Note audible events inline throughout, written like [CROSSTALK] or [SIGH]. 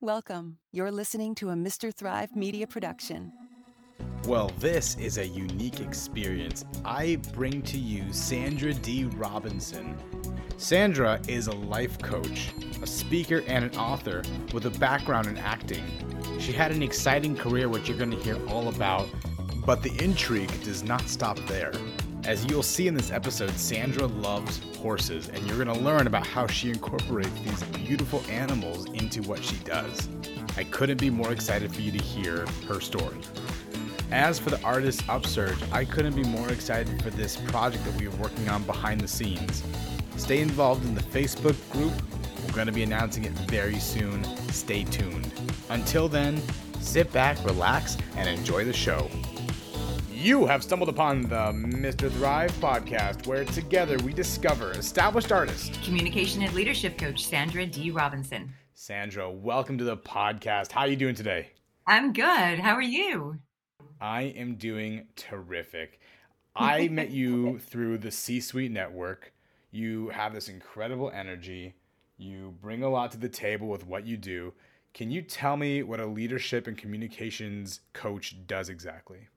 Welcome. You're listening to a Mr. Thrive media production. Well, this is a unique experience. I bring to you Sandra D. Robinson. Sandra is a life coach, a speaker, and an author with a background in acting. She had an exciting career, which you're going to hear all about, but the intrigue does not stop there. As you'll see in this episode, Sandra loves horses, and you're going to learn about how she incorporates these beautiful animals into what she does. I couldn't be more excited for you to hear her story. As for the artist Upsurge, I couldn't be more excited for this project that we are working on behind the scenes. Stay involved in the Facebook group. We're going to be announcing it very soon. Stay tuned. Until then, sit back, relax, and enjoy the show. You have stumbled upon the Mr. Thrive podcast, where together we discover established artist, communication and leadership coach Sandra D. Robinson. Sandra, welcome to the podcast. How are you doing today? I'm good. How are you? I am doing terrific. I [LAUGHS] met you through the C Suite Network. You have this incredible energy. You bring a lot to the table with what you do. Can you tell me what a leadership and communications coach does exactly?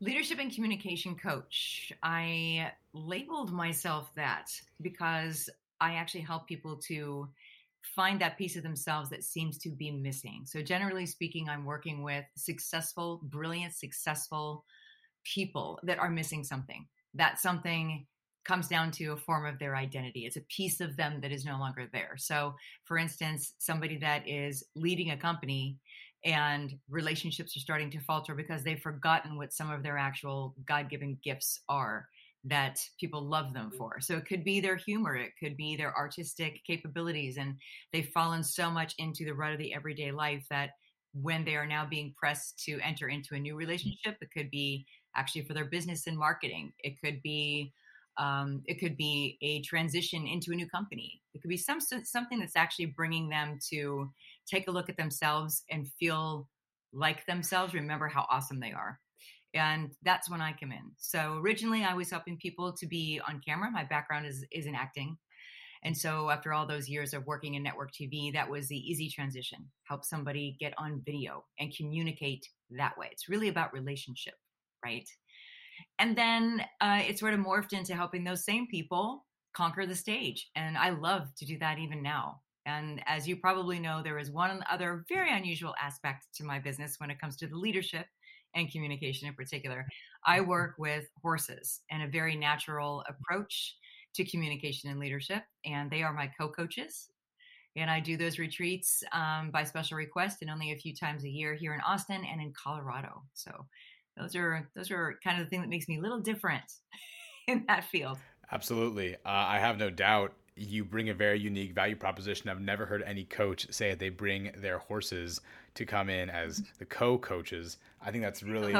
Leadership and communication coach. I labeled myself that because I actually help people to find that piece of themselves that seems to be missing. So, generally speaking, I'm working with successful, brilliant, successful people that are missing something. That something comes down to a form of their identity. It's a piece of them that is no longer there. So, for instance, somebody that is leading a company and relationships are starting to falter because they've forgotten what some of their actual God given gifts are that people love them for. So it could be their humor, it could be their artistic capabilities, and they've fallen so much into the rut of the everyday life that when they are now being pressed to enter into a new relationship, it could be actually for their business and marketing. It could be um, it could be a transition into a new company. It could be some something that's actually bringing them to take a look at themselves and feel like themselves. Remember how awesome they are and that's when I come in. So originally, I was helping people to be on camera. My background is is in acting, and so after all those years of working in network TV, that was the easy transition. Help somebody get on video and communicate that way. It's really about relationship, right? And then uh, it sort of morphed into helping those same people conquer the stage, and I love to do that even now. And as you probably know, there is one other very unusual aspect to my business when it comes to the leadership and communication in particular. I mm-hmm. work with horses and a very natural approach to communication and leadership, and they are my co coaches. And I do those retreats um, by special request and only a few times a year here in Austin and in Colorado. So those are those are kind of the thing that makes me a little different [LAUGHS] in that field. Absolutely, uh, I have no doubt you bring a very unique value proposition. I've never heard any coach say they bring their horses to come in as the co-coaches. I think that's really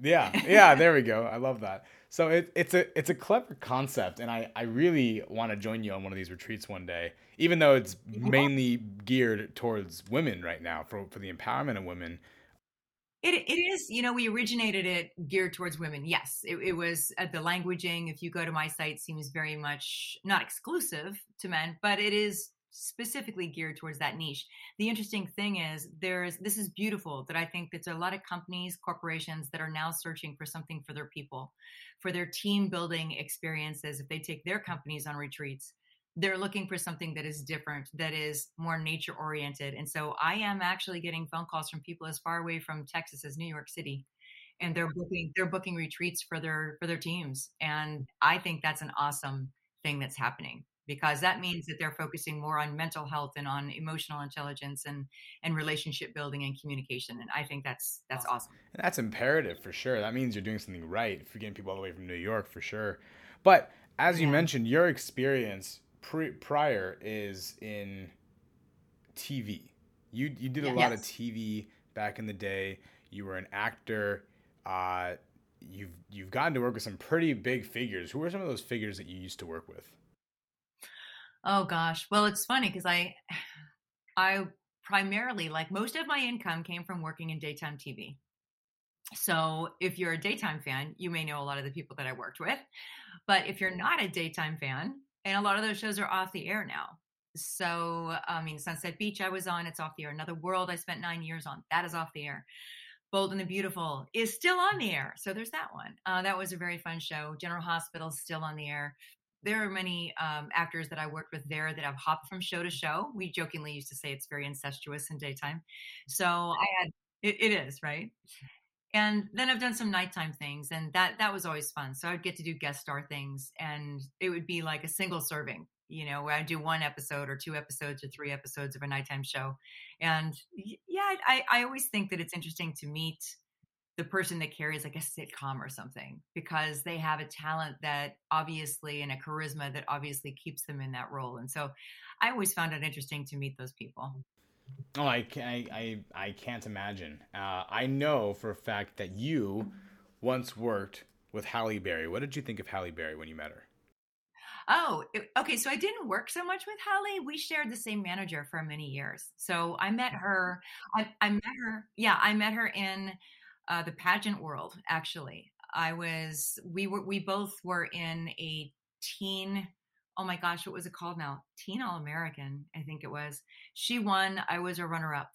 yeah, yeah. There we go. I love that. So it, it's a it's a clever concept, and I I really want to join you on one of these retreats one day. Even though it's mainly geared towards women right now for for the empowerment of women. It, it is, you know, we originated it geared towards women. Yes, it, it was at the languaging. If you go to my site, seems very much not exclusive to men, but it is specifically geared towards that niche. The interesting thing is there's this is beautiful that I think that a lot of companies, corporations that are now searching for something for their people, for their team building experiences. If they take their companies on retreats, they're looking for something that is different, that is more nature oriented. And so I am actually getting phone calls from people as far away from Texas as New York City. And they're booking they're booking retreats for their for their teams. And I think that's an awesome thing that's happening because that means that they're focusing more on mental health and on emotional intelligence and and relationship building and communication and i think that's that's awesome and that's imperative for sure that means you're doing something right if you're getting people all the way from new york for sure but as you yeah. mentioned your experience pre- prior is in tv you you did a yeah, lot yes. of tv back in the day you were an actor uh, you've you've gotten to work with some pretty big figures who are some of those figures that you used to work with Oh gosh. Well, it's funny because I, I primarily like most of my income came from working in daytime TV. So if you're a daytime fan, you may know a lot of the people that I worked with. But if you're not a daytime fan, and a lot of those shows are off the air now. So, I mean, Sunset Beach, I was on. It's off the air. Another World, I spent nine years on. That is off the air. Bold and the Beautiful is still on the air. So there's that one. Uh, that was a very fun show. General Hospital still on the air. There are many um, actors that I worked with there that have hopped from show to show. We jokingly used to say it's very incestuous in daytime. So I had, it, it is, right? And then I've done some nighttime things, and that that was always fun. So I'd get to do guest star things, and it would be like a single serving you know, where I do one episode or two episodes or three episodes of a nighttime show. And yeah, I, I always think that it's interesting to meet the person that carries like a sitcom or something because they have a talent that obviously and a charisma that obviously keeps them in that role. And so I always found it interesting to meet those people. Oh, I, I, I, I can't imagine. Uh, I know for a fact that you once worked with Halle Berry. What did you think of Halle Berry when you met her? Oh, okay. So I didn't work so much with Halle. We shared the same manager for many years. So I met her. I, I met her. Yeah, I met her in uh, the pageant world. Actually, I was. We were. We both were in a teen. Oh my gosh, what was it called now? Teen All American, I think it was. She won. I was a runner up.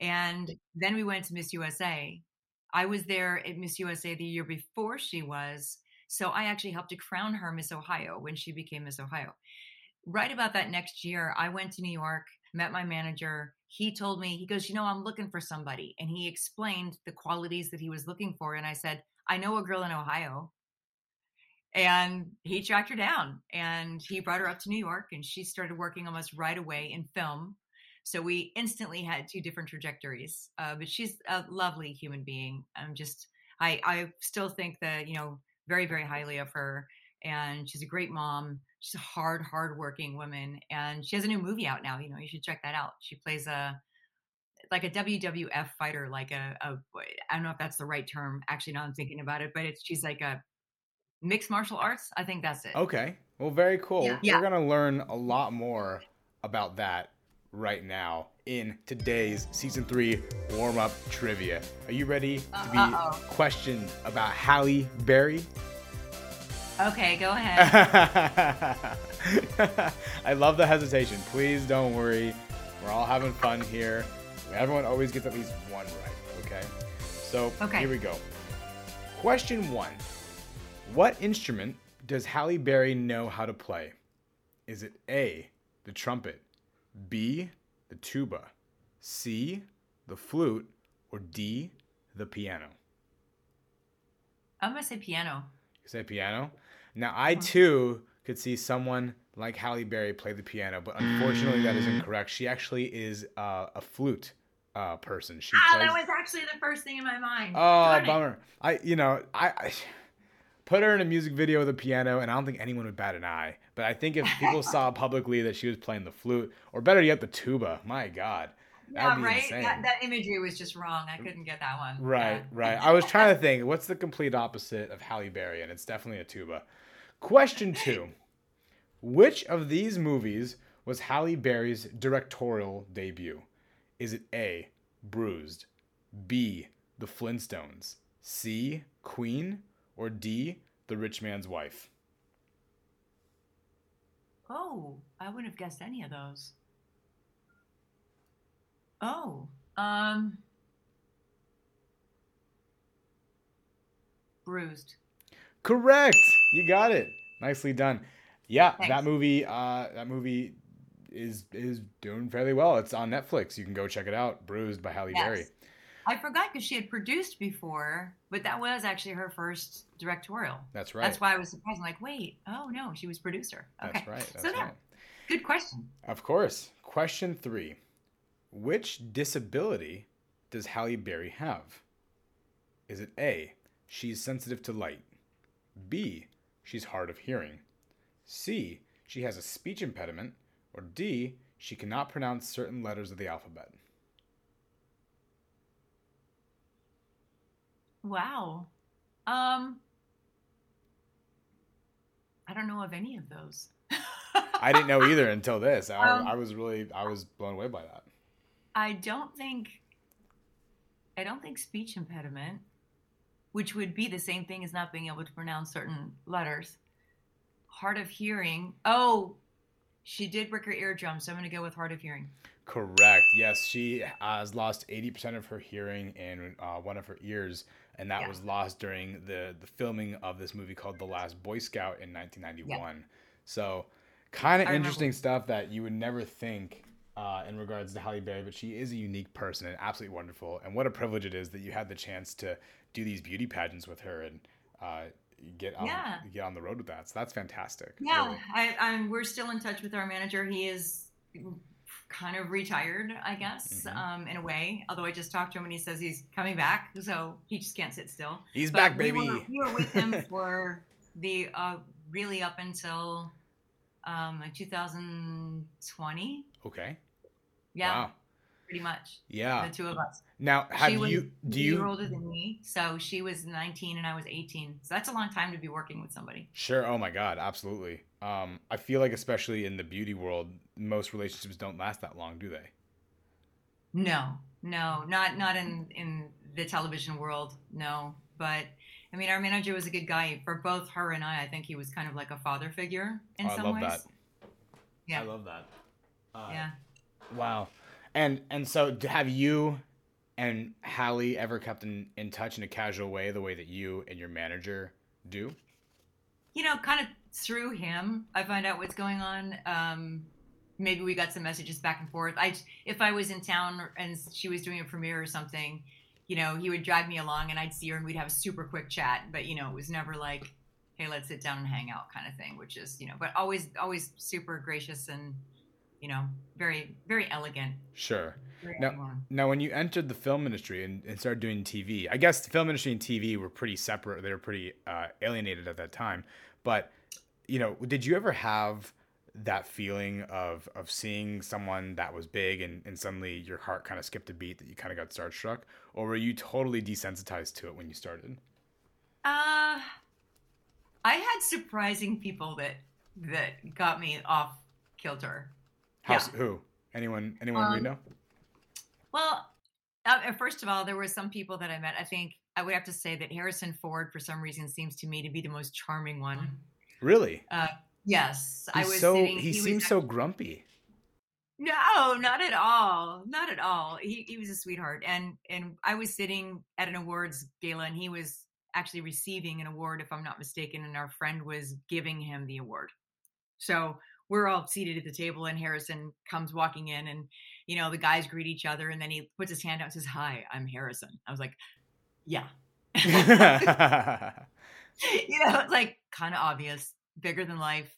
And then we went to Miss USA. I was there at Miss USA the year before she was so I actually helped to crown her Miss Ohio when she became Miss Ohio. Right about that next year, I went to New York, met my manager. He told me, he goes, You know, I'm looking for somebody. And he explained the qualities that he was looking for. And I said, I know a girl in Ohio. And he tracked her down and he brought her up to New York and she started working almost right away in film. So we instantly had two different trajectories. Uh, but she's a lovely human being. I'm just, I, I still think that, you know, very, very highly of her. And she's a great mom. She's a hard, hard-working woman, and she has a new movie out now. You know, you should check that out. She plays a like a WWF fighter, like a, a I don't know if that's the right term. Actually, now I'm thinking about it, but it's she's like a mixed martial arts. I think that's it. Okay. Well, very cool. Yeah. We're gonna learn a lot more about that right now in today's season three warm up trivia. Are you ready to be Uh-oh. questioned about Halle Berry? Okay, go [LAUGHS] ahead. I love the hesitation. Please don't worry. We're all having fun here. Everyone always gets at least one right, okay? So Okay. here we go. Question one What instrument does Halle Berry know how to play? Is it A, the trumpet, B, the tuba, C, the flute, or D, the piano? I'm gonna say piano. You say piano? Now, I too could see someone like Halle Berry play the piano, but unfortunately, that is incorrect. She actually is uh, a flute uh, person. She Ah, plays. that was actually the first thing in my mind. oh, Darn it. bummer. I, you know, I, I put her in a music video with a piano, and I don't think anyone would bat an eye. But I think if people saw [LAUGHS] publicly that she was playing the flute, or better yet, the tuba, my God, Yeah, right. That, that imagery was just wrong. I couldn't get that one. Right, Yeah. right. I was trying to think, what's the complete opposite of Halle Berry? And it's definitely a tuba. Question two Which of these movies was Halle Berry's directorial debut? Is it A, Bruised, B, The Flintstones, C, Queen, or D, The Rich Man's Wife? Oh, I wouldn't have guessed any of those. Oh, um, bruised. Correct. You got it. Nicely done. Yeah, that movie. Uh, that movie is is doing fairly well. It's on Netflix. You can go check it out. Bruised by Halle Berry. I forgot because she had produced before, but that was actually her first directorial. That's right. That's why I was surprised. I'm like, wait, oh no, she was producer. Okay. That's right. That's so there. right. Good question. Of course. Question three: Which disability does Halle Berry have? Is it A? She's sensitive to light. B. She's hard of hearing. C. She has a speech impediment. Or D. She cannot pronounce certain letters of the alphabet. Wow. Um, I don't know of any of those. I didn't know either [LAUGHS] until this. I, Um, I was really I was blown away by that. I don't think I don't think speech impediment, which would be the same thing as not being able to pronounce certain letters. Hard of hearing. Oh, She did break her eardrum, so I'm going to go with hard of hearing. Correct. Yes, she has lost 80% of her hearing in uh, one of her ears, and that Yeah. was lost during the, the filming of this movie called The Last Boy Scout in 1991. So, kind of I remember. interesting stuff that you would never think uh, in regards to Halle Berry, but she is a unique person and absolutely wonderful. And what a privilege it is that you had the chance to do these beauty pageants with her and uh, get on Yeah. get on the road with that. So that's fantastic. Yeah, really. I, I'm. We're still in touch with our manager. He is kind of retired, I guess, Mhm. um, in a way. Although I just talked to him and he says he's coming back, so he just can't sit still. He's But back, we baby. were, we were with him [LAUGHS] for the uh, really up until um, like 2020. okay. Yeah, Wow. Pretty much. Yeah. The two of us. Now, have she was you do a year you older than me, so she was 19 and I was 18. So that's a long time to be working with somebody. Sure. Oh my God. Absolutely. Um, I feel like, especially in the beauty world, most relationships don't last that long, do they? No, no, not not in in the television world. No, but I mean, our manager was a good guy for both her and I. I think he was kind of like a father figure in Oh, I some love ways. that. Yeah, I love that. Uh, yeah. Wow. And and so, have you and Halle ever kept in, in touch in a casual way, the way that you and your manager do? You know, kind of through him, I find out what's going on. Um, maybe we got some messages back and forth. I if I was in town and she was doing a premiere or something, you know, he would drag me along and I'd see her and we'd have a super quick chat. But you know, it was never like, hey, let's sit down and hang out kind of thing. Which is you know, but always always super gracious and you know, very very elegant. Sure. Very No. everyone. Now, when you entered the film industry and, and started doing TV, I guess the film industry and TV were pretty separate. They were pretty uh, alienated at that time. But you know, did you ever have that feeling of of seeing someone that was big and, and suddenly your heart kind of skipped a beat that you kind of got starstruck, or were you totally desensitized to it when you started? Uh, I had surprising people that that got me off kilter. How, Yeah. Who? Anyone? Anyone we Um, know? Well, uh, first of all, there were some people that I met. I think I would have to say that Harrison Ford, for some reason, seems to me to be the most charming one. Really? Yes, I was so sitting. he, was seems so grumpy. No, not at all. Not at all. He he was a sweetheart, and and I was sitting at an awards gala, and he was actually receiving an award, if I'm not mistaken, and our friend was giving him the award. So we're all seated at the table, and Harrison comes walking in, and you know the guys greet each other, and then he puts his hand out and says, "Hi, I'm Harrison." I was like, "Yeah." [LAUGHS] [LAUGHS] you know, it's like kind of obvious, bigger than life,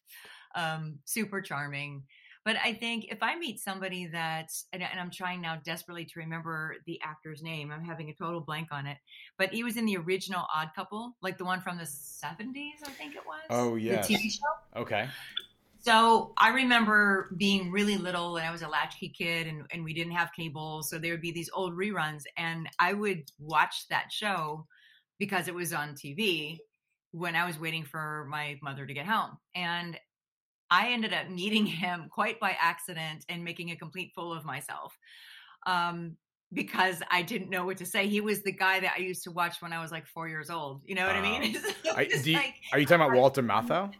um, super charming. But I think if I meet somebody that, and, and I'm trying now desperately to remember the actor's name, I'm having a total blank on it. But he was in the original Odd Couple, like the one from the 70s, I think it was. Oh, yeah, The TV show. okay. So I remember being really little and I was a latchkey kid and, and we didn't have cable. So there would be these old reruns and I would watch that show because it was on TV when I was waiting for my mother to get home. And I ended up meeting [LAUGHS] him quite by accident and making a complete fool of myself. Um, because I didn't know what to say. He was the guy that I used to watch when I was like four years old. You know what I mean? [LAUGHS] So I, you- like- are you talking about Walter Matthau?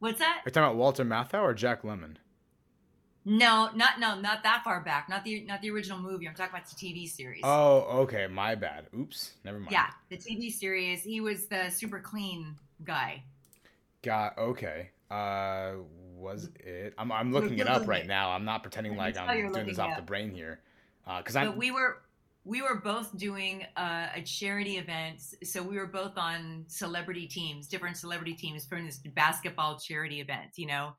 What's that? Are you talking about Walter Matthau or Jack Lemmon? No, not no, not that far back. Not the not the original movie. I'm talking about the TV series. Oh, okay. My bad. Oops. Never mind. yeah, the TV series. He was the super clean guy. Got okay. Uh, was it? I'm I'm looking it up right now. I'm not pretending like can tell you're I'm doing this off the brain here. Uh, because I'm But we were we were both doing uh, a charity event. So we were both on celebrity teams, different celebrity teams for this basketball charity event. You know,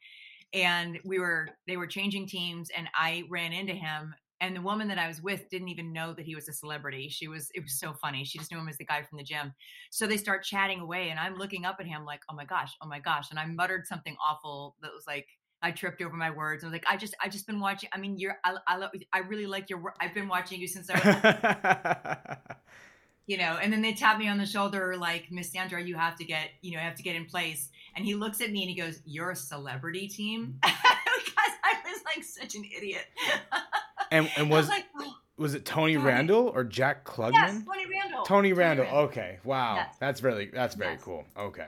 and we were they were changing teams, and I ran into him. And the woman that I was with didn't even know that he was a celebrity. She was, it was so funny. She just knew him as the guy from the gym. So they start chatting away, and I'm looking up at him like, oh my gosh, oh my gosh. And I muttered something awful that was like, I tripped over my words. I was like, I just, I just been watching. I mean, you're, I, I, lo- I really like your. I've been watching you since I was, [LAUGHS] you know. And then they tap me on the shoulder, like, Miss Sandra, you have to get, you know, you have to get in place. And he looks at me and he goes, "You're a celebrity team," mm. [LAUGHS] because I was like such an idiot. [LAUGHS] and and I was like, oh, was it Tony Tony- Randall or Jack Klugman? yes, Tony Randall. Tony Randall. Okay. Wow. Yes. That's really that's very Yes. cool. Okay.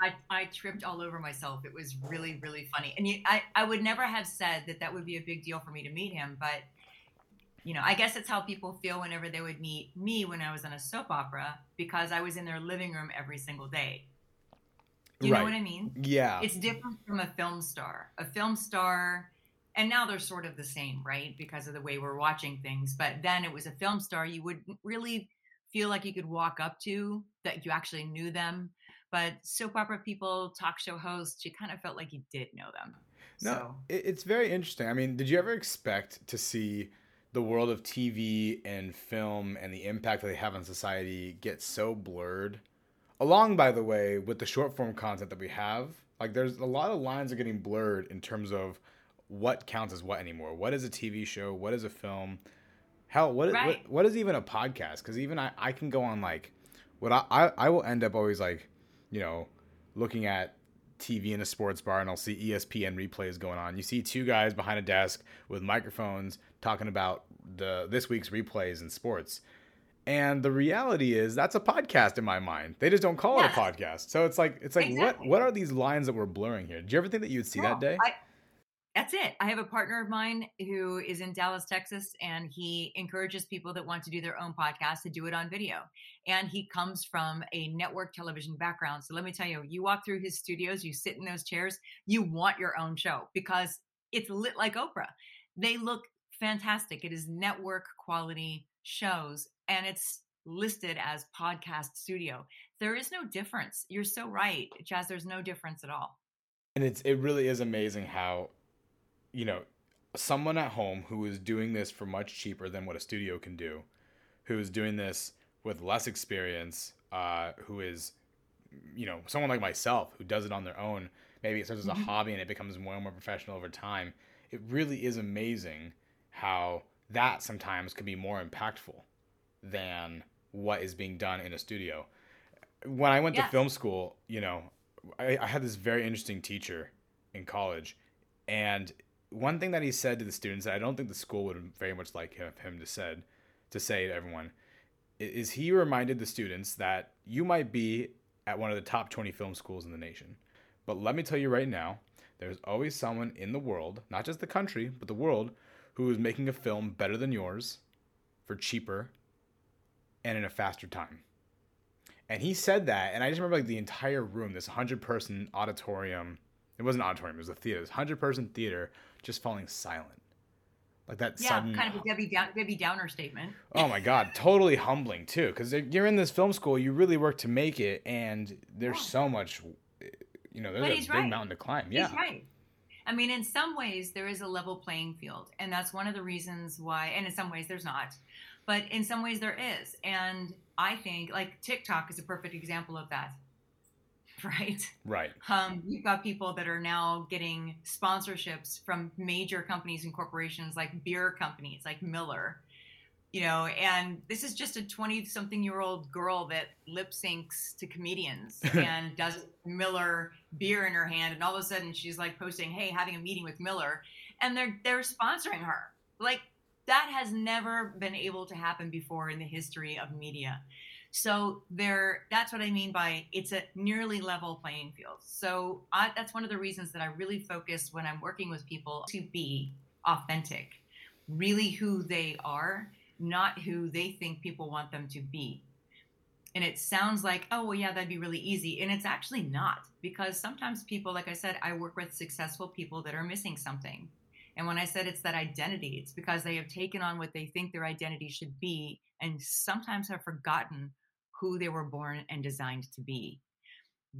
I, I tripped all over myself. It was really, really funny. And you, I, I would never have said that that would be a big deal for me to meet him, but you know, I guess it's how people feel whenever they would meet me when I was on a soap opera because I was in their living room every single day. You right. know what I mean? Yeah. It's different from a film star. A film star, and now they're sort of the same, right? Because of the way we're watching things. But then it was a film star you would really feel like you could walk up to, that you actually knew them. But soap opera people, talk show hosts, you kind of felt like you did know them. No, so. it's very interesting. I mean, did you ever expect to see the world of TV and film and the impact that they have on society get so blurred? Along, by the way, with the short form content that we have, like there's a lot of lines are getting blurred in terms of what counts as what anymore. What is a TV show? What is a film? Hell, what, right. what, what is even a podcast? Because even I, I can go on like what I, I, I will end up always like you know, looking at TV in a sports bar and I'll see ESPN replays going on. You see two guys behind a desk with microphones talking about the this week's replays in sports. And the reality is that's a podcast in my mind. They just don't call it a podcast. So it's like it's like exactly. what what are these lines that we're blurring here? Did you ever think that you would see no, that day? I, that's it. I have a partner of mine who is in Dallas, Texas, and he encourages people that want to do their own podcast to do it on video. And he comes from a network television background. So let me tell you, you walk through his studios, you sit in those chairs, you want your own show because it's lit like Oprah. They look fantastic. It is network quality shows and it's listed as podcast studio. There is no difference. You're so right, Chaz. There's no difference at all. And it's it really is amazing how you know, someone at home who is doing this for much cheaper than what a studio can do, who is doing this with less experience, uh, who is, you know, someone like myself who does it on their own. Maybe it starts as a mm-hmm. hobby and it becomes more and more professional over time. It really is amazing how that sometimes can be more impactful than what is being done in a studio. When I went yeah. to film school, you know, I, I had this very interesting teacher in college, and one thing that he said to the students that I don't think the school would very much like him, to said to say to everyone is he reminded the students that you might be at one of the top 20 film schools in the nation. But let me tell you right now, there's always someone in the world, not just the country, but the world, who is making a film better than yours for cheaper and in a faster time. And he said that, and I just remember like the entire room, this 100 person auditorium. It wasn't an auditorium, it was a theater, this 100 person theater just falling silent. Like that yeah, sudden, kind of a Debbie, Down, Debbie Downer statement. Oh my God, totally humbling too. Because you're in this film school, you really work to make it, and there's yeah. so much, you know, there's a big right. mountain to climb. Yeah, he's right. I mean, in some ways, there is a level playing field, and that's one of the reasons why. And in some ways, there's not, but in some ways, there is. And I think, like TikTok is a perfect example of that. [LAUGHS] right? Right. Um, you've got people that are now getting sponsorships from major companies and corporations like beer companies like Miller, you know, and this is just a 20 something year old girl that lip syncs to comedians [LAUGHS] and does Miller beer in her hand. And all of a sudden she's like posting, Hey, having a meeting with Miller. And they're, they're sponsoring her. Like that has never been able to happen before in the history of media. So there, that's what I mean by it's a nearly level playing field. So I, that's one of the reasons that I really focus when I'm working with people to be authentic, really who they are, not who they think people want them to be. And it sounds like, oh, well, yeah, that'd be really easy. And it's actually not because sometimes people, like I said, I work with successful people that are missing something. And when I said it's that identity, it's because they have taken on what they think their identity should be and sometimes have forgotten who they were born and designed to be.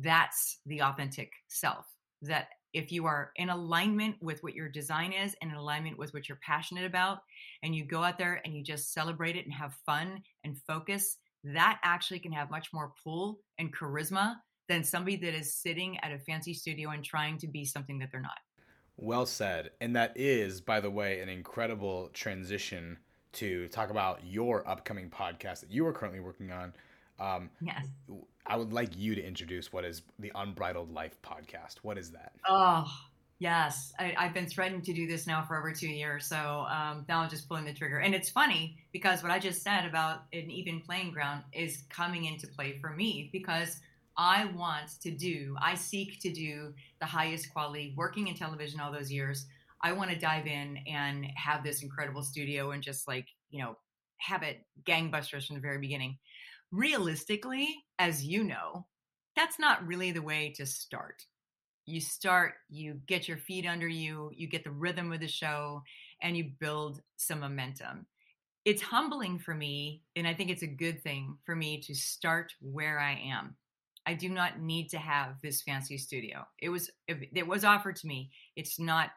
That's the authentic self. That if you are in alignment with what your design is and in alignment with what you're passionate about, and you go out there and you just celebrate it and have fun and focus, that actually can have much more pull and charisma than somebody that is sitting at a fancy studio and trying to be something that they're not. Well said. And that is, by the way, an incredible transition to talk about your upcoming podcast that you are currently working on. Um, yes. I would like you to introduce what is the Unbridled Life podcast. What is that? Oh, yes. I, have been threatening to do this now for over two years. So um, now I'm just pulling the trigger. And it's funny because what I just said about an even playing ground is coming into play for me because I want to do, I seek to do the highest quality, working in television all those years. I want to dive in and have this incredible studio and just like, you know, have it gangbusters from the very beginning. Realistically, as you know, that's not really the way to start. You start, you get your feet under you, you get the rhythm of the show, and you build some momentum. It's humbling for me, and I think it's a good thing for me to start where I am. I do not need to have this fancy studio. It was it was offered to me. It's not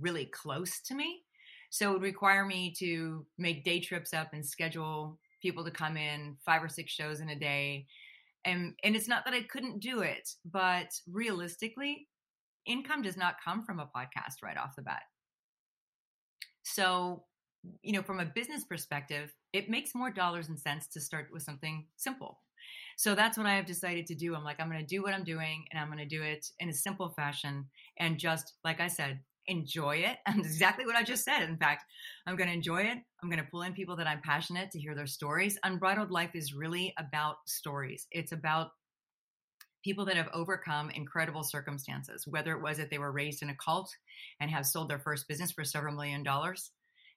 really close to me. So it would require me to make day trips up and schedule people to come in, five or six shows in a day. And and it's not that I couldn't do it, but realistically, income does not come from a podcast right off the bat. So, you know, from a business perspective, it makes more dollars and cents to start with something simple. So that's what I have decided to do. I'm like, I'm going to do what I'm doing and I'm going to do it in a simple fashion and just, like I said, enjoy it. [LAUGHS] And exactly what I just said. In fact, I'm going to enjoy it. I'm going to pull in people that I'm passionate to hear their stories. Unbridled Life is really about stories. It's about people that have overcome incredible circumstances, whether it was that they were raised in a cult and have sold their first business for several million dollars,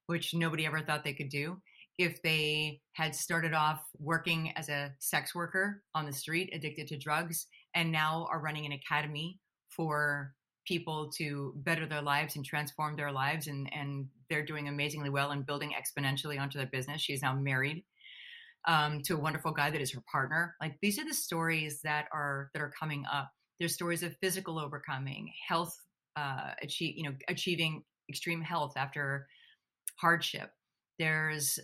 which nobody ever thought they could do if they had started off working as a sex worker on the street, addicted to drugs, and now are running an academy for people to better their lives and transform their lives and and they're doing amazingly well and building exponentially onto their business she's now married um, to a wonderful guy that is her partner like these are the stories that are that are coming up there's stories of physical overcoming health uh, achieve you know achieving extreme health after hardship there's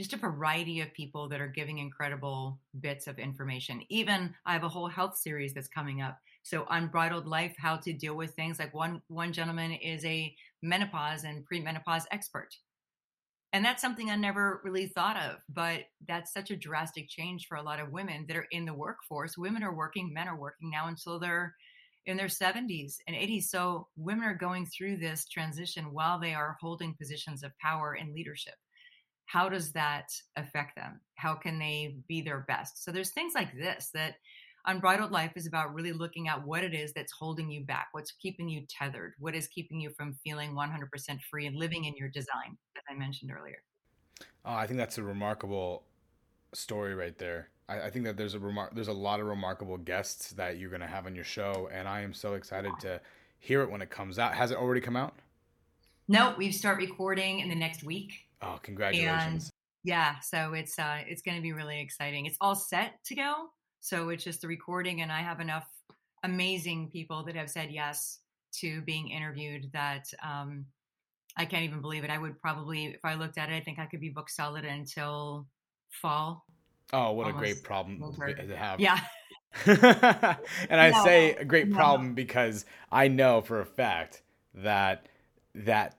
just a variety of people that are giving incredible bits of information. Even I have a whole health series that's coming up. So unbridled life, how to deal with things. Like one one gentleman is a menopause and premenopause expert. And that's something I never really thought of, but that's such a drastic change for a lot of women that are in the workforce. Women are working, men are working now until they're in their 70s and 80s. So women are going through this transition while they are holding positions of power and leadership how does that affect them? How can they be their best? So there's things like this that Unbridled Life is about really looking at what it is that's holding you back, what's keeping you tethered, what is keeping you from feeling 100% free and living in your design, as I mentioned earlier. Oh, I think that's a remarkable story right there. I, I think that there's a remar- there's a lot of remarkable guests that you're going to have on your show, and I am so excited to hear it when it comes out. Has it already come out? No, we start recording in the next week. Oh, congratulations. And yeah, so it's uh it's going to be really exciting. It's all set to go. So it's just the recording and I have enough amazing people that have said yes to being interviewed that um I can't even believe it. I would probably if I looked at it, I think I could be booked solid until fall. Oh, what Almost. a great problem to have. Yeah. [LAUGHS] and I no, say a great no. problem because I know for a fact that that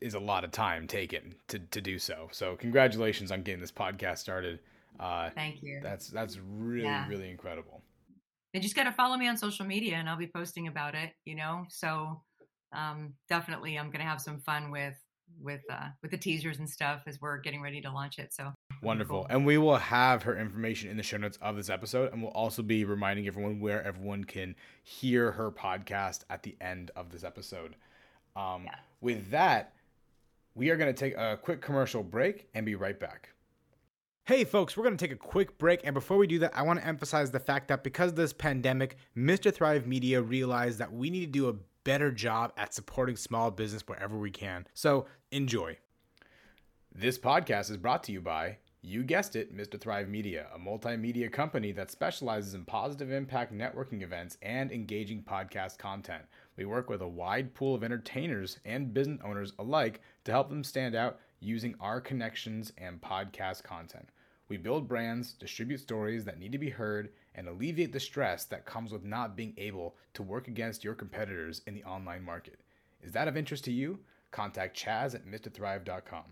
is a lot of time taken to, to do so. So congratulations on getting this podcast started. Uh, Thank you. That's that's really yeah. really incredible. You just got to follow me on social media, and I'll be posting about it. You know, so um, definitely I'm going to have some fun with with uh, with the teasers and stuff as we're getting ready to launch it. So wonderful, cool. and we will have her information in the show notes of this episode, and we'll also be reminding everyone where everyone can hear her podcast at the end of this episode. Um, yeah. With that, we are going to take a quick commercial break and be right back. Hey folks, we're going to take a quick break. And before we do that, I want to emphasize the fact that because of this pandemic, Mr. Thrive Media realized that we need to do a better job at supporting small business wherever we can. So enjoy. This podcast is brought to you by, you guessed it, Mr. Thrive Media, a multimedia company that specializes in positive impact networking events and engaging podcast content. We work with a wide pool of entertainers and business owners alike to help them stand out using our connections and podcast content. We build brands, distribute stories that need to be heard, and alleviate the stress that comes with not being able to work against your competitors in the online market. Is that of interest to you? Contact Chaz at MrThrive.com.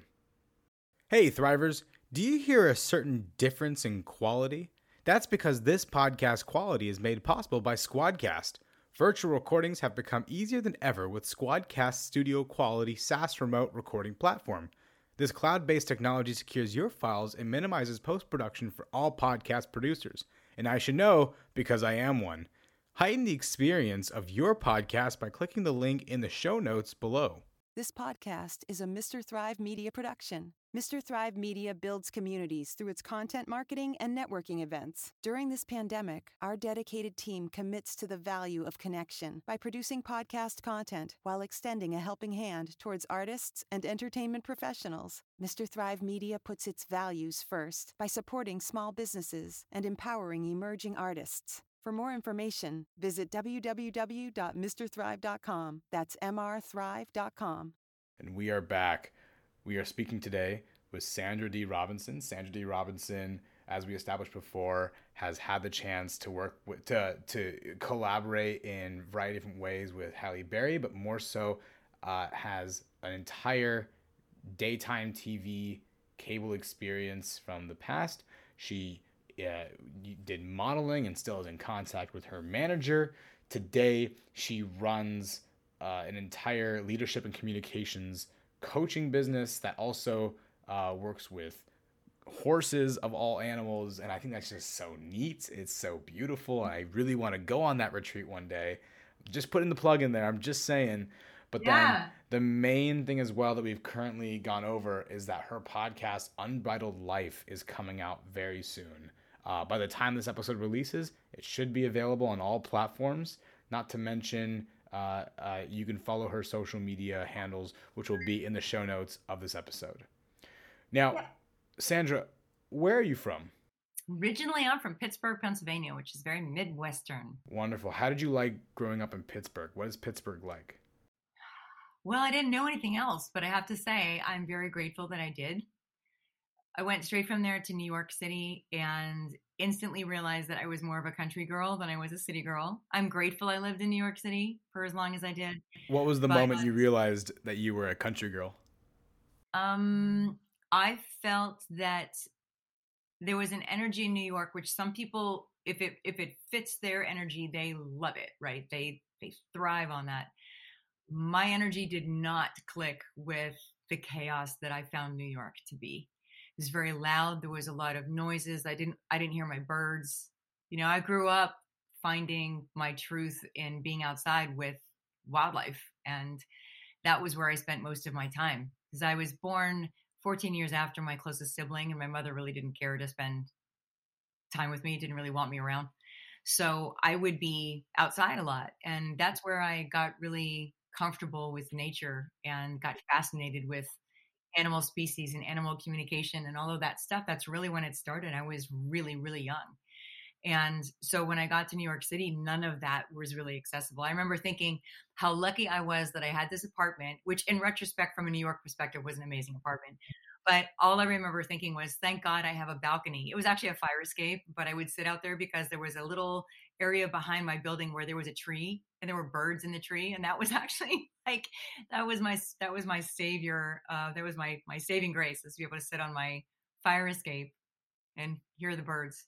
Hey, Thrivers, do you hear a certain difference in quality? That's because this podcast quality is made possible by Squadcast. Virtual recordings have become easier than ever with Squadcast studio quality SaaS remote recording platform. This cloud based technology secures your files and minimizes post production for all podcast producers. and I should know because I am one. Heighten the experience of your podcast by clicking the link in the show notes below. This podcast is a Mr. Thrive Media production. Mr. Thrive Media builds communities through its content marketing and networking events. During this pandemic, our dedicated team commits to the value of connection by producing podcast content while extending a helping hand towards artists and entertainment professionals. Mr. Thrive Media puts its values first by supporting small businesses and empowering emerging artists. For more information, visit www.mrthrive.com. That's mrthrive.com. And we are back. We are speaking today with Sandra D. Robinson. Sandra D. Robinson, as we established before, has had the chance to work with to to collaborate in a variety of different ways with Halle Berry, but more so uh, has an entire daytime TV cable experience from the past. She uh, did modeling and still is in contact with her manager. Today, she runs uh, an entire leadership and communications coaching business that also uh, works with horses of all animals. And I think that's just so neat. It's so beautiful. I really want to go on that retreat one day. Just putting the plug in there. I'm just saying. But yeah. then the main thing as well that we've currently gone over is that her podcast, Unbridled Life, is coming out very soon. Uh, by the time this episode releases, it should be available on all platforms. Not to mention, uh, uh, you can follow her social media handles, which will be in the show notes of this episode. Now. Sandra, where are you from? Originally, I'm from Pittsburgh, Pennsylvania, which is very Midwestern. Wonderful. How did you like growing up in Pittsburgh? What is Pittsburgh like? Well, I didn't know anything else, but I have to say, I'm very grateful that I did. I went straight from there to New York City and instantly realized that I was more of a country girl than I was a city girl. I'm grateful I lived in New York City for as long as I did. What was the but, moment you realized that you were a country girl? Um, I felt that there was an energy in New York which some people if it if it fits their energy, they love it, right? They they thrive on that. My energy did not click with the chaos that I found New York to be was very loud. There was a lot of noises. I didn't I didn't hear my birds. You know, I grew up finding my truth in being outside with wildlife and that was where I spent most of my time because I was born 14 years after my closest sibling and my mother really didn't care to spend time with me, didn't really want me around. So I would be outside a lot and that's where I got really comfortable with nature and got fascinated with animal species and animal communication and all of that stuff. That's really when it started. I was really, really young. And so when I got to New York City, none of that was really accessible. I remember thinking how lucky I was that I had this apartment, which in retrospect, from a New York perspective, was an amazing apartment. But all I remember thinking was, thank God I have a balcony. It was actually a fire escape, but I would sit out there because there was a little area behind my building where there was a tree and there were birds in the tree and that was [LAUGHS] actually like that was my that was my savior uh that was my my saving grace is to be able to sit on my fire escape and hear the birds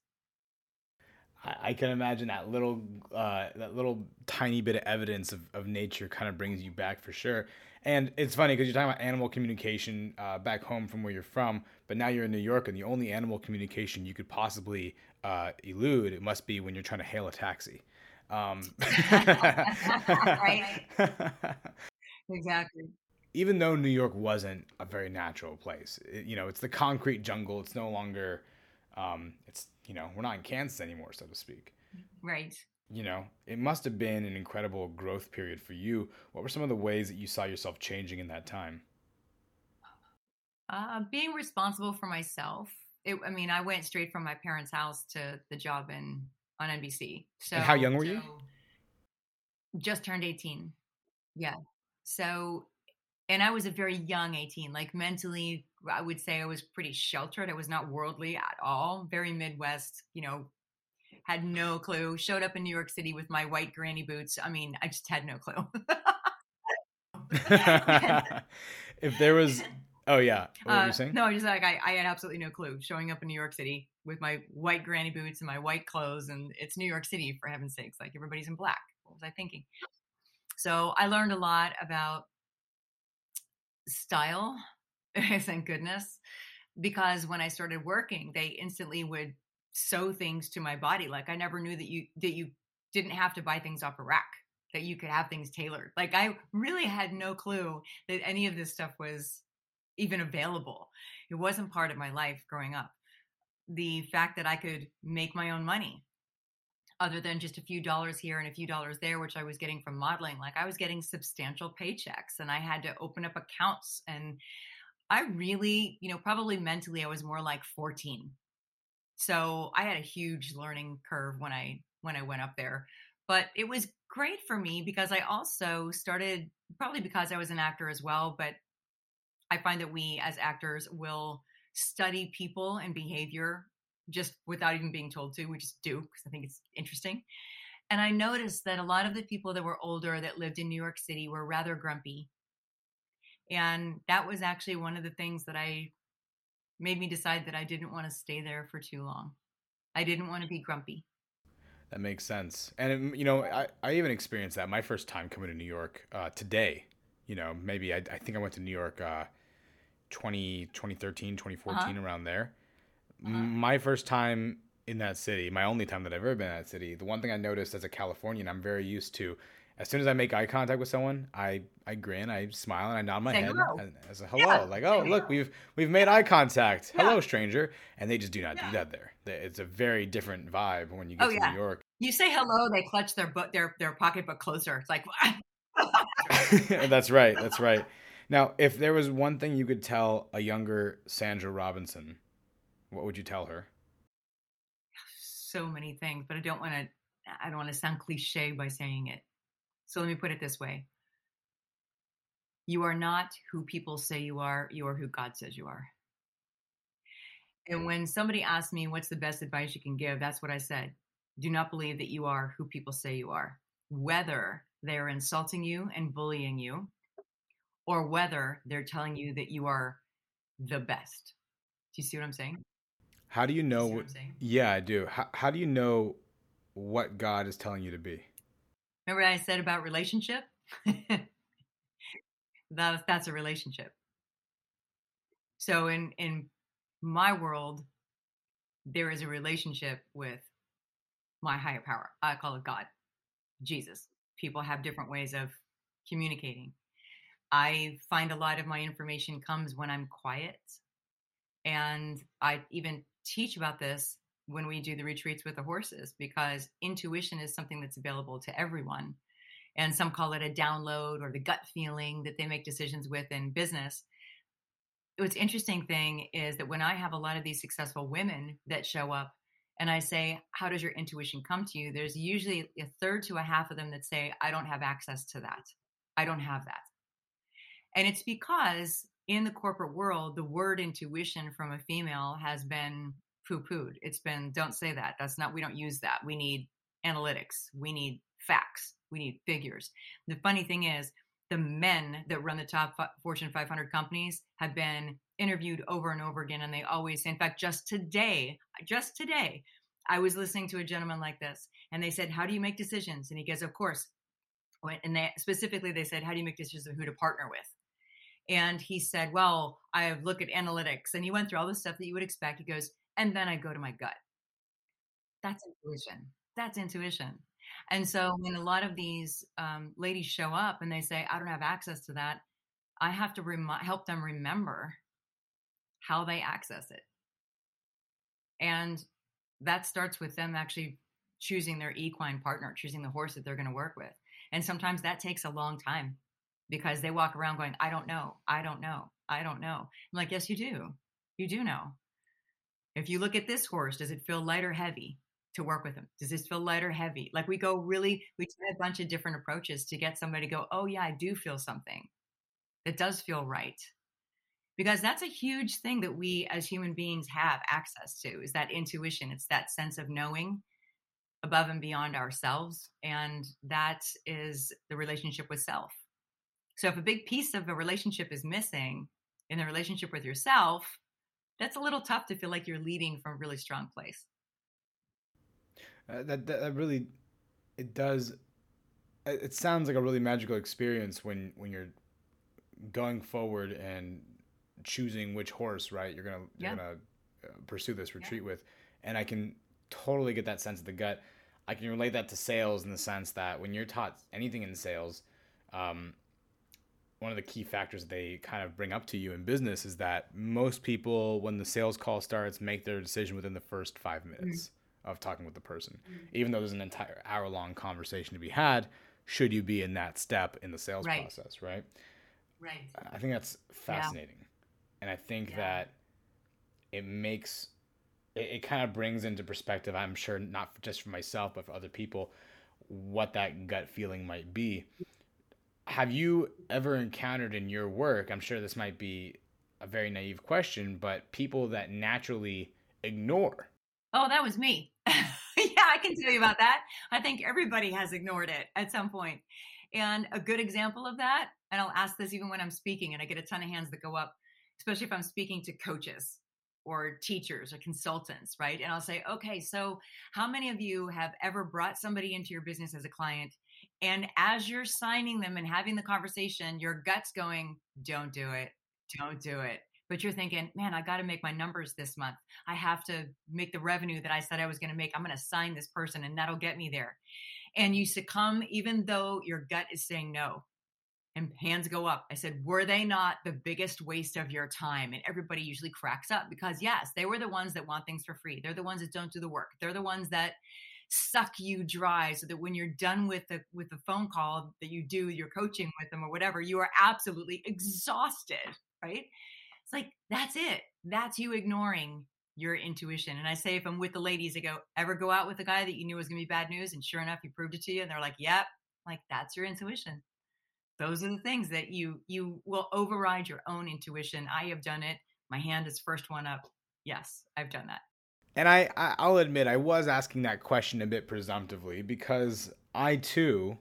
I can imagine that little uh, that little tiny bit of evidence of, of nature kind of brings you back for sure. And it's funny because you're talking about animal communication uh, back home from where you're from, but now you're in New York, and the only animal communication you could possibly uh, elude it must be when you're trying to hail a taxi. Um, [LAUGHS] right. [LAUGHS] exactly. Even though New York wasn't a very natural place, it, you know, it's the concrete jungle. It's no longer, um, it's you know, we're not in Kansas anymore, so to speak. Right. You know, it must have been an incredible growth period for you. What were some of the ways that you saw yourself changing in that time? Uh, being responsible for myself. It, I mean, I went straight from my parents' house to the job in on NBC. So, and how young were you? just turned 18. Yeah. So, and I was a very young 18. Like mentally, I would say I was pretty sheltered. I was not worldly at all. Very Midwest, you know, had no clue. Showed up in New York City with my white granny boots. I mean, I just had no clue. [LAUGHS] [LAUGHS] if there was Oh yeah. What were you uh, saying? No, I just like I, I had absolutely no clue. Showing up in New York City with my white granny boots and my white clothes, and it's New York City for heaven's sakes. Like everybody's in black. What was I thinking? So I learned a lot about style. [LAUGHS] Thank goodness, because when I started working, they instantly would sew things to my body. Like I never knew that you that you didn't have to buy things off a rack, that you could have things tailored. Like I really had no clue that any of this stuff was even available. It wasn't part of my life growing up. The fact that I could make my own money other than just a few dollars here and a few dollars there, which I was getting from modeling. Like I was getting substantial paychecks and I had to open up accounts. And I really, you know, probably mentally I was more like 14. So I had a huge learning curve when I when I went up there. But it was great for me because I also started probably because I was an actor as well, but I find that we as actors will study people and behavior just without even being told to. We just do because I think it's interesting. And I noticed that a lot of the people that were older that lived in New York City were rather grumpy. And that was actually one of the things that I made me decide that I didn't want to stay there for too long. I didn't want to be grumpy. That makes sense. And, you know, I, I even experienced that my first time coming to New York uh, today. You know, maybe I, I think I went to New York uh, 20, 2013, 2014, uh-huh. around there. Uh-huh. My first time in that city, my only time that I've ever been in that city, the one thing I noticed as a Californian, I'm very used to. As soon as I make eye contact with someone, I, I grin, I smile, and I nod my Say head hello. as a hello. Yeah. Like, oh, look, we've we've made eye contact. Yeah. Hello, stranger. And they just do not yeah. do that there. It's a very different vibe when you get oh, to New York. You say hello, they clutch their book, their their pocketbook closer. It's like. [LAUGHS] [LAUGHS] that's right. That's right. Now, if there was one thing you could tell a younger Sandra Robinson, what would you tell her? So many things, but I don't want to. I don't want to sound cliche by saying it. So let me put it this way: You are not who people say you are. You are who God says you are. And when somebody asked me, "What's the best advice you can give?" That's what I said. Do not believe that you are who people say you are, whether they're insulting you and bullying you, or whether they're telling you that you are the best. Do you see what I'm saying? How do you know? You what, yeah, I do. How, how do you know what God is telling you to be? Remember I said about relationship? [LAUGHS] that that's a relationship. So in in my world, there is a relationship with my higher power. I call it God, Jesus. People have different ways of communicating. I find a lot of my information comes when I'm quiet. And I even teach about this when we do the retreats with the horses because intuition is something that's available to everyone. And some call it a download or the gut feeling that they make decisions with in business. What's interesting thing is that when I have a lot of these successful women that show up and I say, How does your intuition come to you? There's usually a third to a half of them that say, I don't have access to that. I don't have that. And it's because in the corporate world, the word intuition from a female has been poo pooed. It's been, don't say that. That's not, we don't use that. We need analytics. We need facts. We need figures. The funny thing is, the men that run the top Fortune 500 companies have been interviewed over and over again. And they always say, in fact, just today, just today, I was listening to a gentleman like this, and they said, How do you make decisions? And he goes, Of course. And they specifically, they said, How do you make decisions of who to partner with? And he said, Well, I look at analytics. And he went through all the stuff that you would expect. He goes, And then I go to my gut. That's intuition. That's intuition. And so when a lot of these um, ladies show up and they say, I don't have access to that, I have to rem- help them remember how they access it. And that starts with them actually choosing their equine partner, choosing the horse that they're going to work with. And sometimes that takes a long time because they walk around going, I don't know, I don't know, I don't know. I'm like, yes, you do. You do know. If you look at this horse, does it feel light or heavy to work with him? Does this feel light or heavy? Like we go really, we try a bunch of different approaches to get somebody to go, oh, yeah, I do feel something. that does feel right. Because that's a huge thing that we as human beings have access to is that intuition. It's that sense of knowing above and beyond ourselves. And that is the relationship with self. So if a big piece of a relationship is missing in the relationship with yourself, that's a little tough to feel like you're leading from a really strong place. Uh, that, that really it does it sounds like a really magical experience when when you're going forward and choosing which horse right you're gonna you're gonna uh, pursue this retreat yeah. with and I can totally get that sense of the gut. I can relate that to sales in the sense that when you're taught anything in sales, um, one of the key factors they kind of bring up to you in business is that most people, when the sales call starts, make their decision within the first five mm-hmm. minutes mm-hmm. of talking with the person. Mm-hmm. Even though there's an entire hour long conversation to be had, should you be in that step in the sales right. process, right? Right. I think that's fascinating. Yeah. And I think yeah. that it makes it, it kind of brings into perspective, I'm sure not just for myself, but for other people, what that gut feeling might be have you ever encountered in your work? I'm sure this might be a very naive question, but people that naturally ignore. Oh, that was me. [LAUGHS] yeah, I can tell you about that. I think everybody has ignored it at some point. And a good example of that, and I'll ask this even when I'm speaking, and I get a ton of hands that go up, especially if I'm speaking to coaches or teachers or consultants, right? And I'll say, okay, so how many of you have ever brought somebody into your business as a client and as you're signing them and having the conversation, your gut's going, don't do it. Don't do it. But you're thinking, man, I got to make my numbers this month. I have to make the revenue that I said I was going to make. I'm going to sign this person and that'll get me there. And you succumb, even though your gut is saying no. And hands go up. I said, were they not the biggest waste of your time? And everybody usually cracks up because, yes, they were the ones that want things for free. They're the ones that don't do the work. They're the ones that suck you dry so that when you're done with the with the phone call that you do your coaching with them or whatever you are absolutely exhausted right? It's like that's it. That's you ignoring your intuition. And i say if i'm with the ladies i go ever go out with a guy that you knew was going to be bad news and sure enough he proved it to you? And they're like yep. Like that's your intuition. Those are the things that you you will override your own intuition. I have done it. My hand is first one up. Yes i've done that and I, I will admit I was asking that question a bit presumptively because I too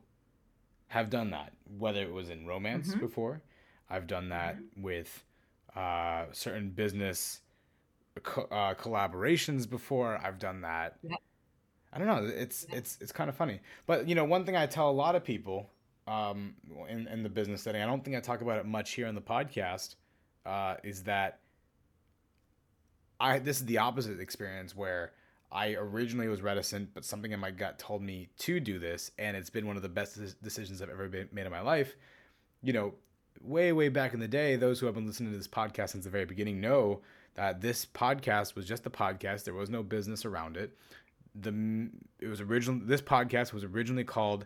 have done that. Whether it was in romance mm-hmm. before, I've done that mm-hmm. with uh, certain business co- uh, collaborations before. I've done that. Yeah. I don't know. It's yeah. it's it's kind of funny. But you know, one thing I tell a lot of people um, in in the business setting, I don't think I talk about it much here on the podcast, uh, is that I this is the opposite experience where I originally was reticent, but something in my gut told me to do this, and it's been one of the best decisions I've ever been, made in my life. You know, way way back in the day, those who have been listening to this podcast since the very beginning know that this podcast was just a podcast. There was no business around it. The it was original. This podcast was originally called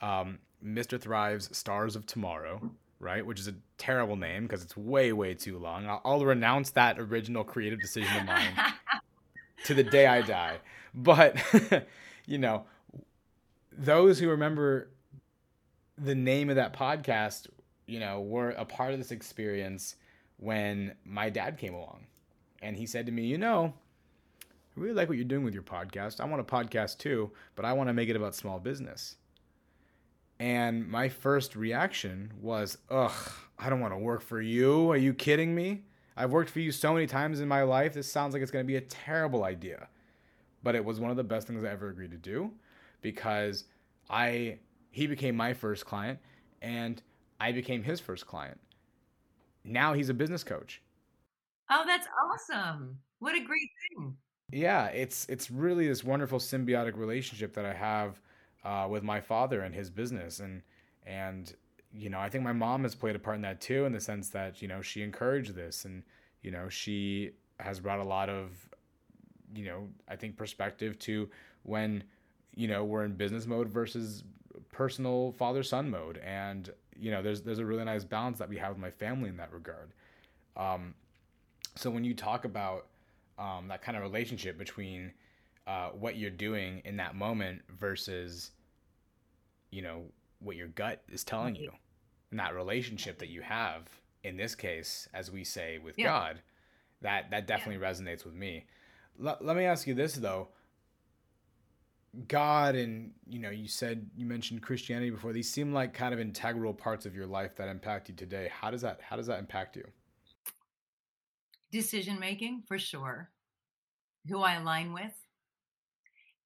um, Mr. Thrive's Stars of Tomorrow right? Which is a terrible name because it's way, way too long. I'll, I'll, renounce that original creative decision of mine to the day I die. But, [LAUGHS] you know, those who remember the name of that podcast, you know, were a part of this experience when my dad came along. And he said to me, you know, I really like what you're doing with your podcast. I want a podcast too, but I want to make it about small business. And my first reaction was, ugh, I don't want to work for you. Are you kidding me? I've worked for you so many times in my life. This sounds like it's going to be a terrible idea. But it was one of the best things I ever agreed to do because I he became my first client and I became his first client. Now he's a business coach. Oh, that's awesome. What a great thing. Yeah, it's it's really this wonderful symbiotic relationship that I have uh, with my father and his business. And and you know I think my mom has played a part in that too in the sense that you know she encouraged this and you know she has brought a lot of you know I think perspective to when you know we're in business mode versus personal father son mode. And you know there's there's a really nice balance that we have with my family in that regard. Um, so when you talk about um, that kind of relationship between uh, what you're doing in that moment versus you know what your gut is telling you. And that relationship that you have in this case as we say with yeah. god that that definitely yeah. resonates with me. L- let me ask you this though. God and you know you said you mentioned christianity before these seem like kind of integral parts of your life that impact you today. How does that how does that impact you? Decision making for sure. Who i align with.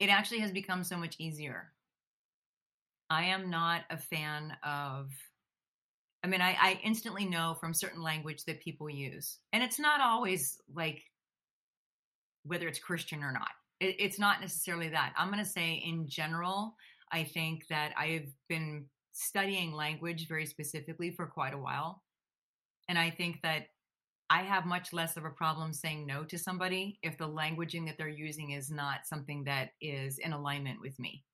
It actually has become so much easier. I am not a fan of, I mean, I, I instantly know from certain language that people use, and it's not always like whether it's Christian or not. it, it's not necessarily that. I'm going to say, in general, I think that I've been studying language very specifically for quite a while. And I think that I have much less of a problem saying no to somebody if the languaging that they're using is not something that is in alignment with me.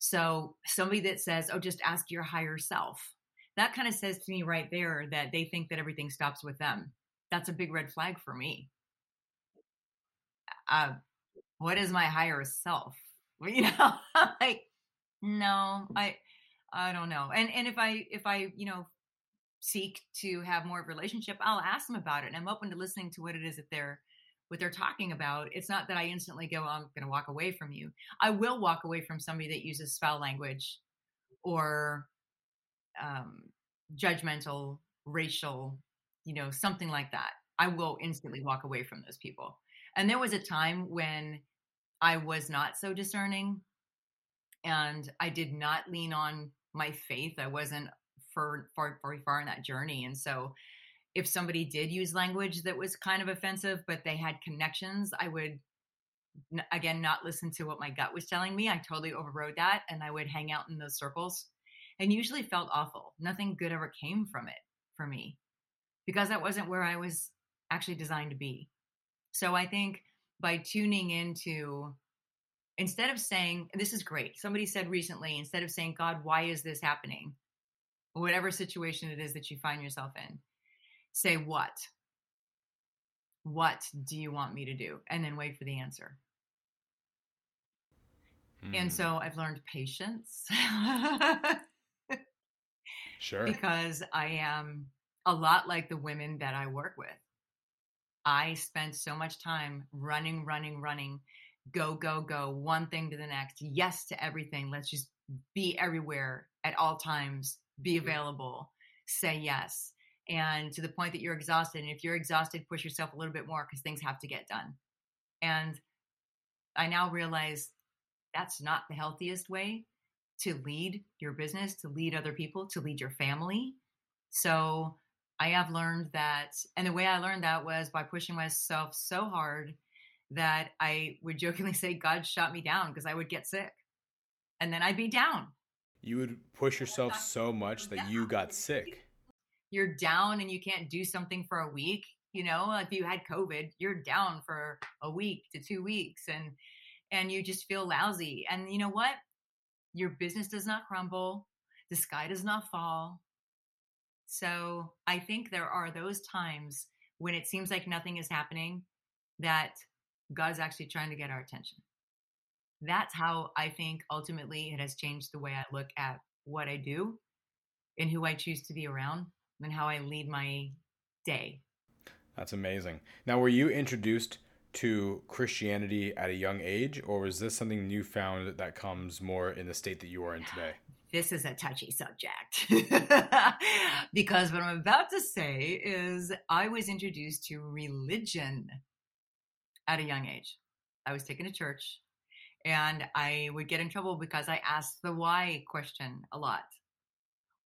So, somebody that says, Oh, just ask your higher self, that kind of says to me right there that they think that everything stops with them. That's a big red flag for me. Uh, what is my higher self? [LAUGHS] You know, like, no, I, I don't know. And and if I if I you know seek to have more of a relationship, I'll ask them about it. And I'm open to listening to what it is that they're what they're talking about. It's not that I instantly go, I'm going to walk away from you. I will walk away from somebody that uses foul language or um, judgmental, racial, you know, something like that. I will instantly walk away from those people. And there was a time when I was not so discerning and I did not lean on my faith. I wasn't for far very far in that journey and so if somebody did use language that was kind of offensive but they had connections i would again not listen to what my gut was telling me. I totally overrode that and i would hang out in those circles and usually felt awful. Nothing good ever came from it for me because that wasn't where i was actually designed to be. So i think by tuning into instead of saying this is great somebody said recently instead of saying god why is this happening? Whatever situation it is that you find yourself in. Say what? What do you want me to do? And then wait for the answer. And hmm. so I've learned patience. [LAUGHS] sure. Because I am a lot like the women that I work with. I spend so much time running, running, running, go, go, go, one thing to the next, yes to everything. Let's just be everywhere at all times be available, say yes. And to the point that you're exhausted. And if you're exhausted, push yourself a little bit more because things have to get done. And I now realize that's not the healthiest way to lead your business, to lead other people, to lead your family. So I have learned that, and the way I learned that was by pushing myself so hard that I would jokingly [LAUGHS] say God shot me down because I would get sick. And then I'd be down you would push yourself so much that you got sick. You're down and you can't do something for a week. You know, if you had COVID, you're down for a week to two weeks and and you just feel lousy. And you know what? Your business does not crumble, the sky does not fall. So I think there are those times when it seems like nothing is happening that God's actually trying to get our attention that's how I think ultimately it has changed the way I look at what I do and who I choose to be around and how I lead my day. That's amazing. Now, were you introduced to Christianity at a young age, or was this something new found that comes more in the state that you are in today? [SIGHS] This is a touchy subject [LAUGHS] because what I'm about to say is I was introduced to religion at a young age. I was taken to church and I would get in trouble because I asked the why question a lot.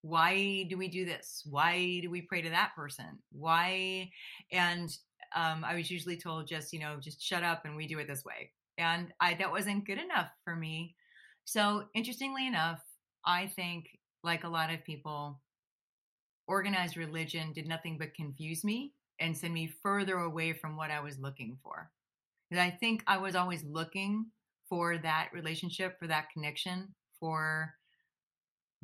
Why do we do this? Why do we pray to that person? Why? And um, I was usually told just, you know, just shut up and we do it this way. And I, that wasn't good enough for me. So interestingly enough, I think like a lot of people, organized religion did nothing but confuse me and send me further away from what I was looking for. And I think I was always looking for that relationship, for that connection, for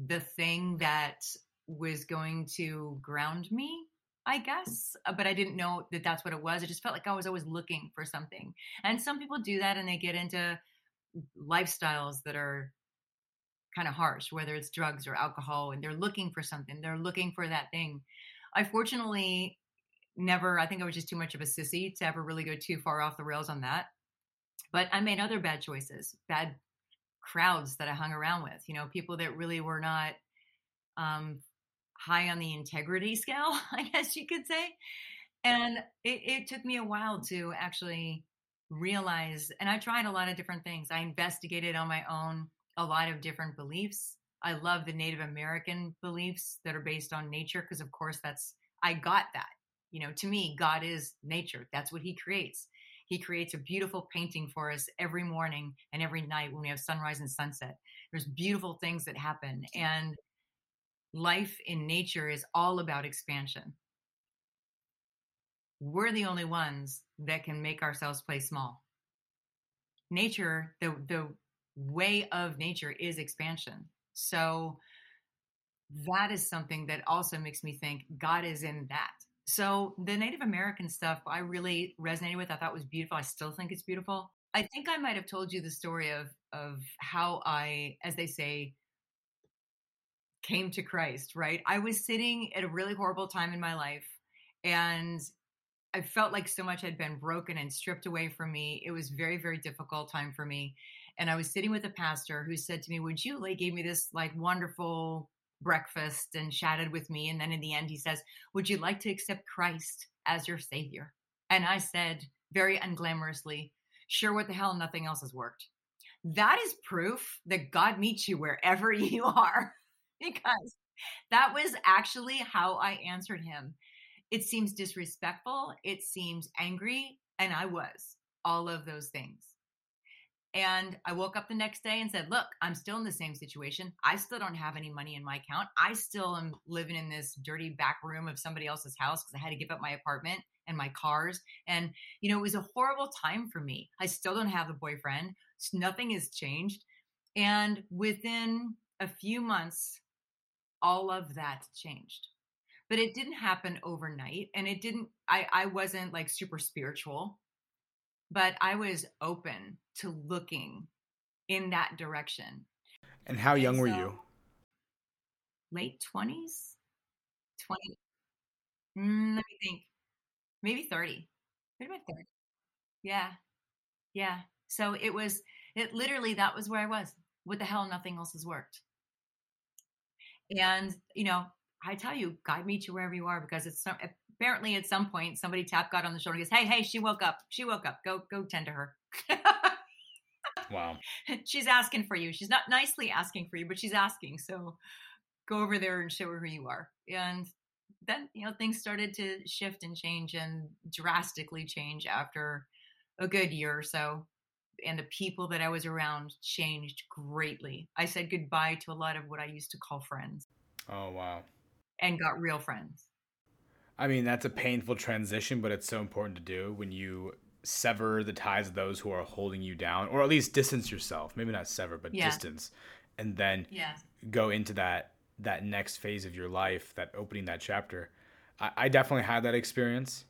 the thing that was going to ground me, I guess. Uh, but I didn't know that that's what it was. It just felt like I was always looking for something. And some people do that and they get into lifestyles that are kind of harsh, whether it's drugs or alcohol, and they're looking for something. They're looking for that thing. I fortunately never, I think I was just too much of a sissy to ever really go too far off the rails on that. But I made other bad choices, bad crowds that I hung around with, you know, people that really were not um, high on the integrity [LAUGHS] scale, I guess you could say. And it, it took me a while to actually realize, and I tried a lot of different things. I investigated on my own a lot of different beliefs. I love the Native American beliefs that are based on nature because, of course, that's, I got that. You know, to me, God is nature. That's what he creates He creates a beautiful painting for us every morning and every night when we have sunrise and sunset. There's beautiful things that happen. And life in nature is all about expansion. We're the only ones that can make ourselves play small. Nature, the, the way of nature is expansion. So that is something that also makes me think God is in that. So the Native American stuff I really resonated with. I thought was beautiful. I still think it's beautiful. I think I might have told you the story of of how I, as they say, came to Christ, right? I was sitting at a really horrible time in my life and I felt like so much had been broken and stripped away from me. It was very, very difficult time for me. And I was sitting with a pastor who said to me, Would you like gave me this like wonderful breakfast and chatted with me. And then in the end, he says, Would you like to accept Christ as your savior? And I said, very unglamorously, Sure, what the hell? Nothing else has worked. That is proof that God meets you wherever [LAUGHS] you are, because that was actually how I answered him. It seems disrespectful, it seems angry, and I was all of those things. And I woke up the next day and said, Look, I'm still in the same situation. I still don't have any money in my account. I still am living in this dirty back room of somebody else's house because I had to give up my apartment and my cars. And, you know, it was a horrible time for me. I still don't have a boyfriend. Nothing has changed. And within a few months, all of that changed. But it didn't happen overnight. And it didn't, I, I wasn't like super spiritual but I was open to looking in that direction. And how young and were you? Late 20s? 20. Mm, let me think. Maybe 30. Maybe 30. Yeah. Yeah. So it was, it literally, that was where I was. What the hell? Nothing else has worked. And, you know, I tell you, God meets you wherever you are because it's apparently at some point somebody tapped God on the shoulder and goes, Hey, hey, she woke up. She woke up. Go, go tend to her. [LAUGHS] wow. She's asking for you. She's not nicely asking for you, but she's asking. So go over there and show her who you are. And then, you know, things started to shift and change and drastically change after a good year or so. And the people that I was around changed greatly. I said goodbye to a lot of what I used to call friends. Oh, wow. And got real friends. I mean, that's a painful transition, but it's so important to do when you sever the ties of those who are holding you down, or at least distance yourself. Maybe not sever, but yeah. distance, and then yeah. go into that that next phase of your life, that opening that chapter. I, I definitely had that experience,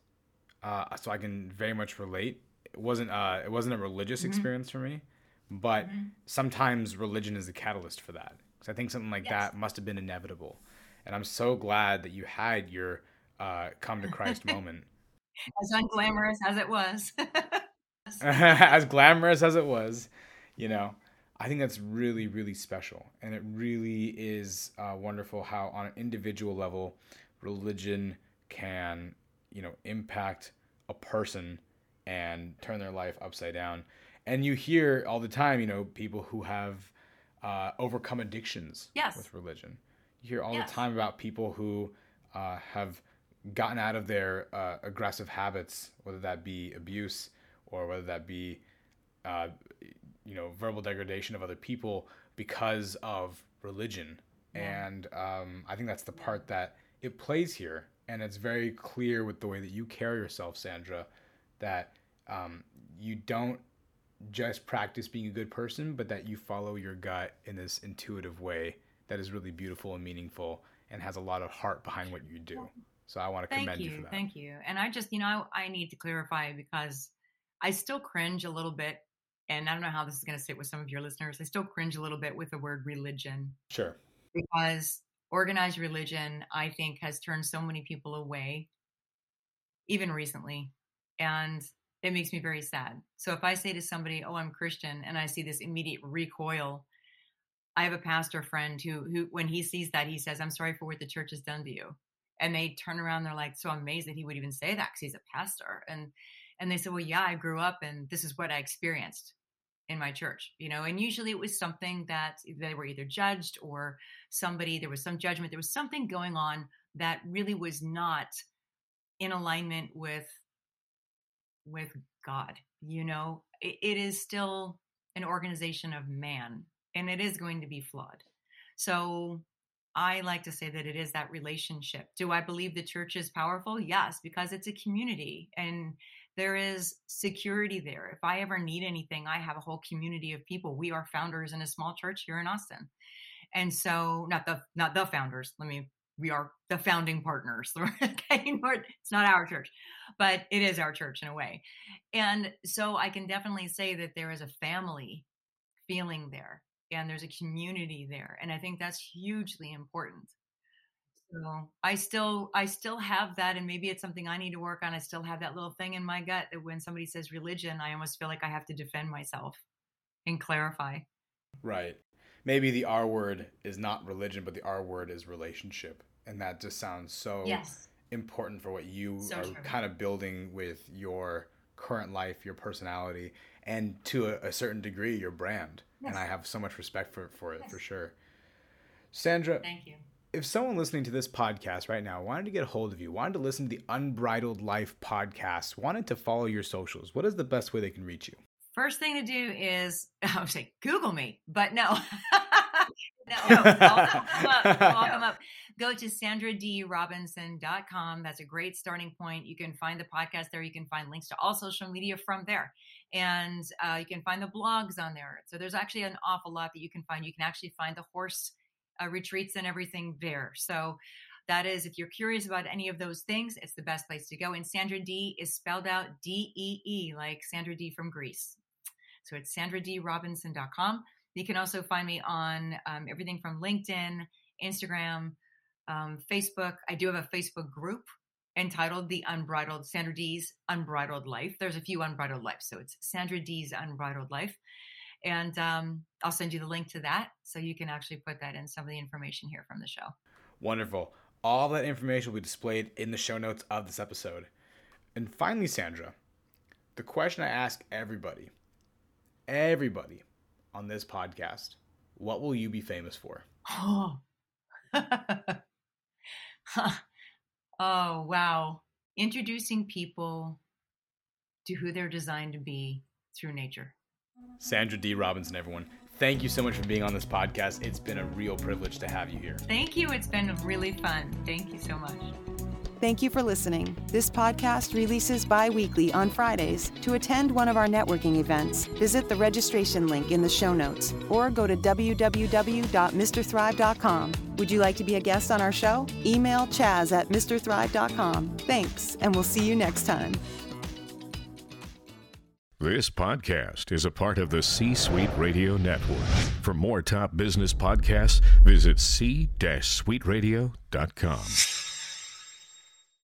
uh, so I can very much relate. It wasn't uh, it wasn't a religious mm-hmm. experience for me, but mm-hmm. sometimes religion is the catalyst for that. Because I think something like yes. that must have been inevitable, and I'm so glad that you had your uh, come to Christ moment. [LAUGHS] as unglamorous as it was. [LAUGHS] as glamorous as it was, you know, I think that's really, really special. And it really is uh, wonderful how, on an individual level, religion can, you know, impact a person and turn their life upside down. And you hear all the time, you know, people who have uh, overcome addictions yes. with religion. You hear all yes. the time about people who uh, have gotten out of their uh, aggressive habits, whether that be abuse or whether that be, uh, you know, verbal degradation of other people because of religion. Yeah. And um, I think that's the part that it plays here. And it's very clear with the way that you carry yourself, Sandra, that um, you don't just practice being a good person, but that you follow your gut in this intuitive way that is really beautiful and meaningful and has a lot of heart behind what you do. So I want to thank commend you, you for that. Thank you. And I just, you know, I, I need to clarify because I still cringe a little bit. And I don't know how this is going to sit with some of your listeners. I still cringe a little bit with the word religion. Sure. Because organized religion, I think, has turned so many people away, even recently. And it makes me very sad. So if I say to somebody, "Oh, I'm Christian," and I see this immediate recoil, I have a pastor friend who, who, when he sees that, he says, "I'm sorry for what the church has done to you." And they turn around they're like so amazed that he would even say that because he's a pastor and and they said well yeah i grew up and this is what i experienced in my church you know and usually it was something that they were either judged or somebody there was some judgment there was something going on that really was not in alignment with with God. You know, it, it is still an organization of man and it is going to be flawed. So I like to say that it is that relationship. Do I believe the church is powerful? Yes, because it's a community and there is security there. If I ever need anything, I have a whole community of people. We are founders in a small church here in Austin. And so not the not the founders, let me we are the founding partners. [LAUGHS] okay, it's not our church, but it is our church in a way. And so I can definitely say that there is a family feeling there and there's a community there. And I think that's hugely important. So I still I still have that and maybe it's something I need to work on. I still have that little thing in my gut that when somebody says religion, I almost feel like I have to defend myself and clarify. Right. Maybe the R word is not religion, but the R word is relationship and that just sounds so yes. important for what you so are true. kind of building with your current life, your personality, and to a, a certain degree, your brand. And I have so much respect for for it for sure. Sandra, thank you. If someone listening to this podcast right now wanted to get a hold of you, wanted to listen to the Unbridled Life podcast, wanted to follow your socials, what is the best way they can reach you? First thing to do is [LAUGHS] I would say Google me, but no. [LAUGHS] no, come up. Up. Go to sandradeerobinson.com. That's a great starting point. You can find the podcast there. You can find links to all social media from there. And uh, you can find the blogs on there. So there's actually an awful lot that you can find. You can actually find the horse uh, retreats and everything there. So that is, if you're curious about any of those things, it's the best place to go. And Sandra Dee is spelled out D E E, like Sandra Dee from Grease. So it's sandradeerobinson.com. You can also find me on um, everything from LinkedIn, Instagram, um, Facebook. I do have a Facebook group entitled The Unbridled Sandra Dee's Unbridled Life. There's a few unbridled lives. So it's Sandra Dee's Unbridled Life. And um, I'll send you the link to that so you can actually put that in some of the information here from the show. Wonderful. All that information will be displayed in the show notes of this episode. And finally, Sandra, the question I ask everybody, everybody on this podcast, what will you be famous for? Oh, [LAUGHS] oh wow. Introducing people to who they're designed to be through nature. Sandra Dee Robinson, everyone. Thank you so much for being on this podcast. It's been a real privilege to have you here. Thank you. It's been really fun. Thank you so much. Thank you for listening. This podcast releases bi weekly on Fridays. To attend one of our networking events, visit the registration link in the show notes or go to www.mrthrive.com. Would you like to be a guest on our show? Email chaz at mrthrive.com. Thanks, and we'll see you next time. This podcast is a part of the C Suite Radio Network. For more top business podcasts, visit c-suiteradio.com.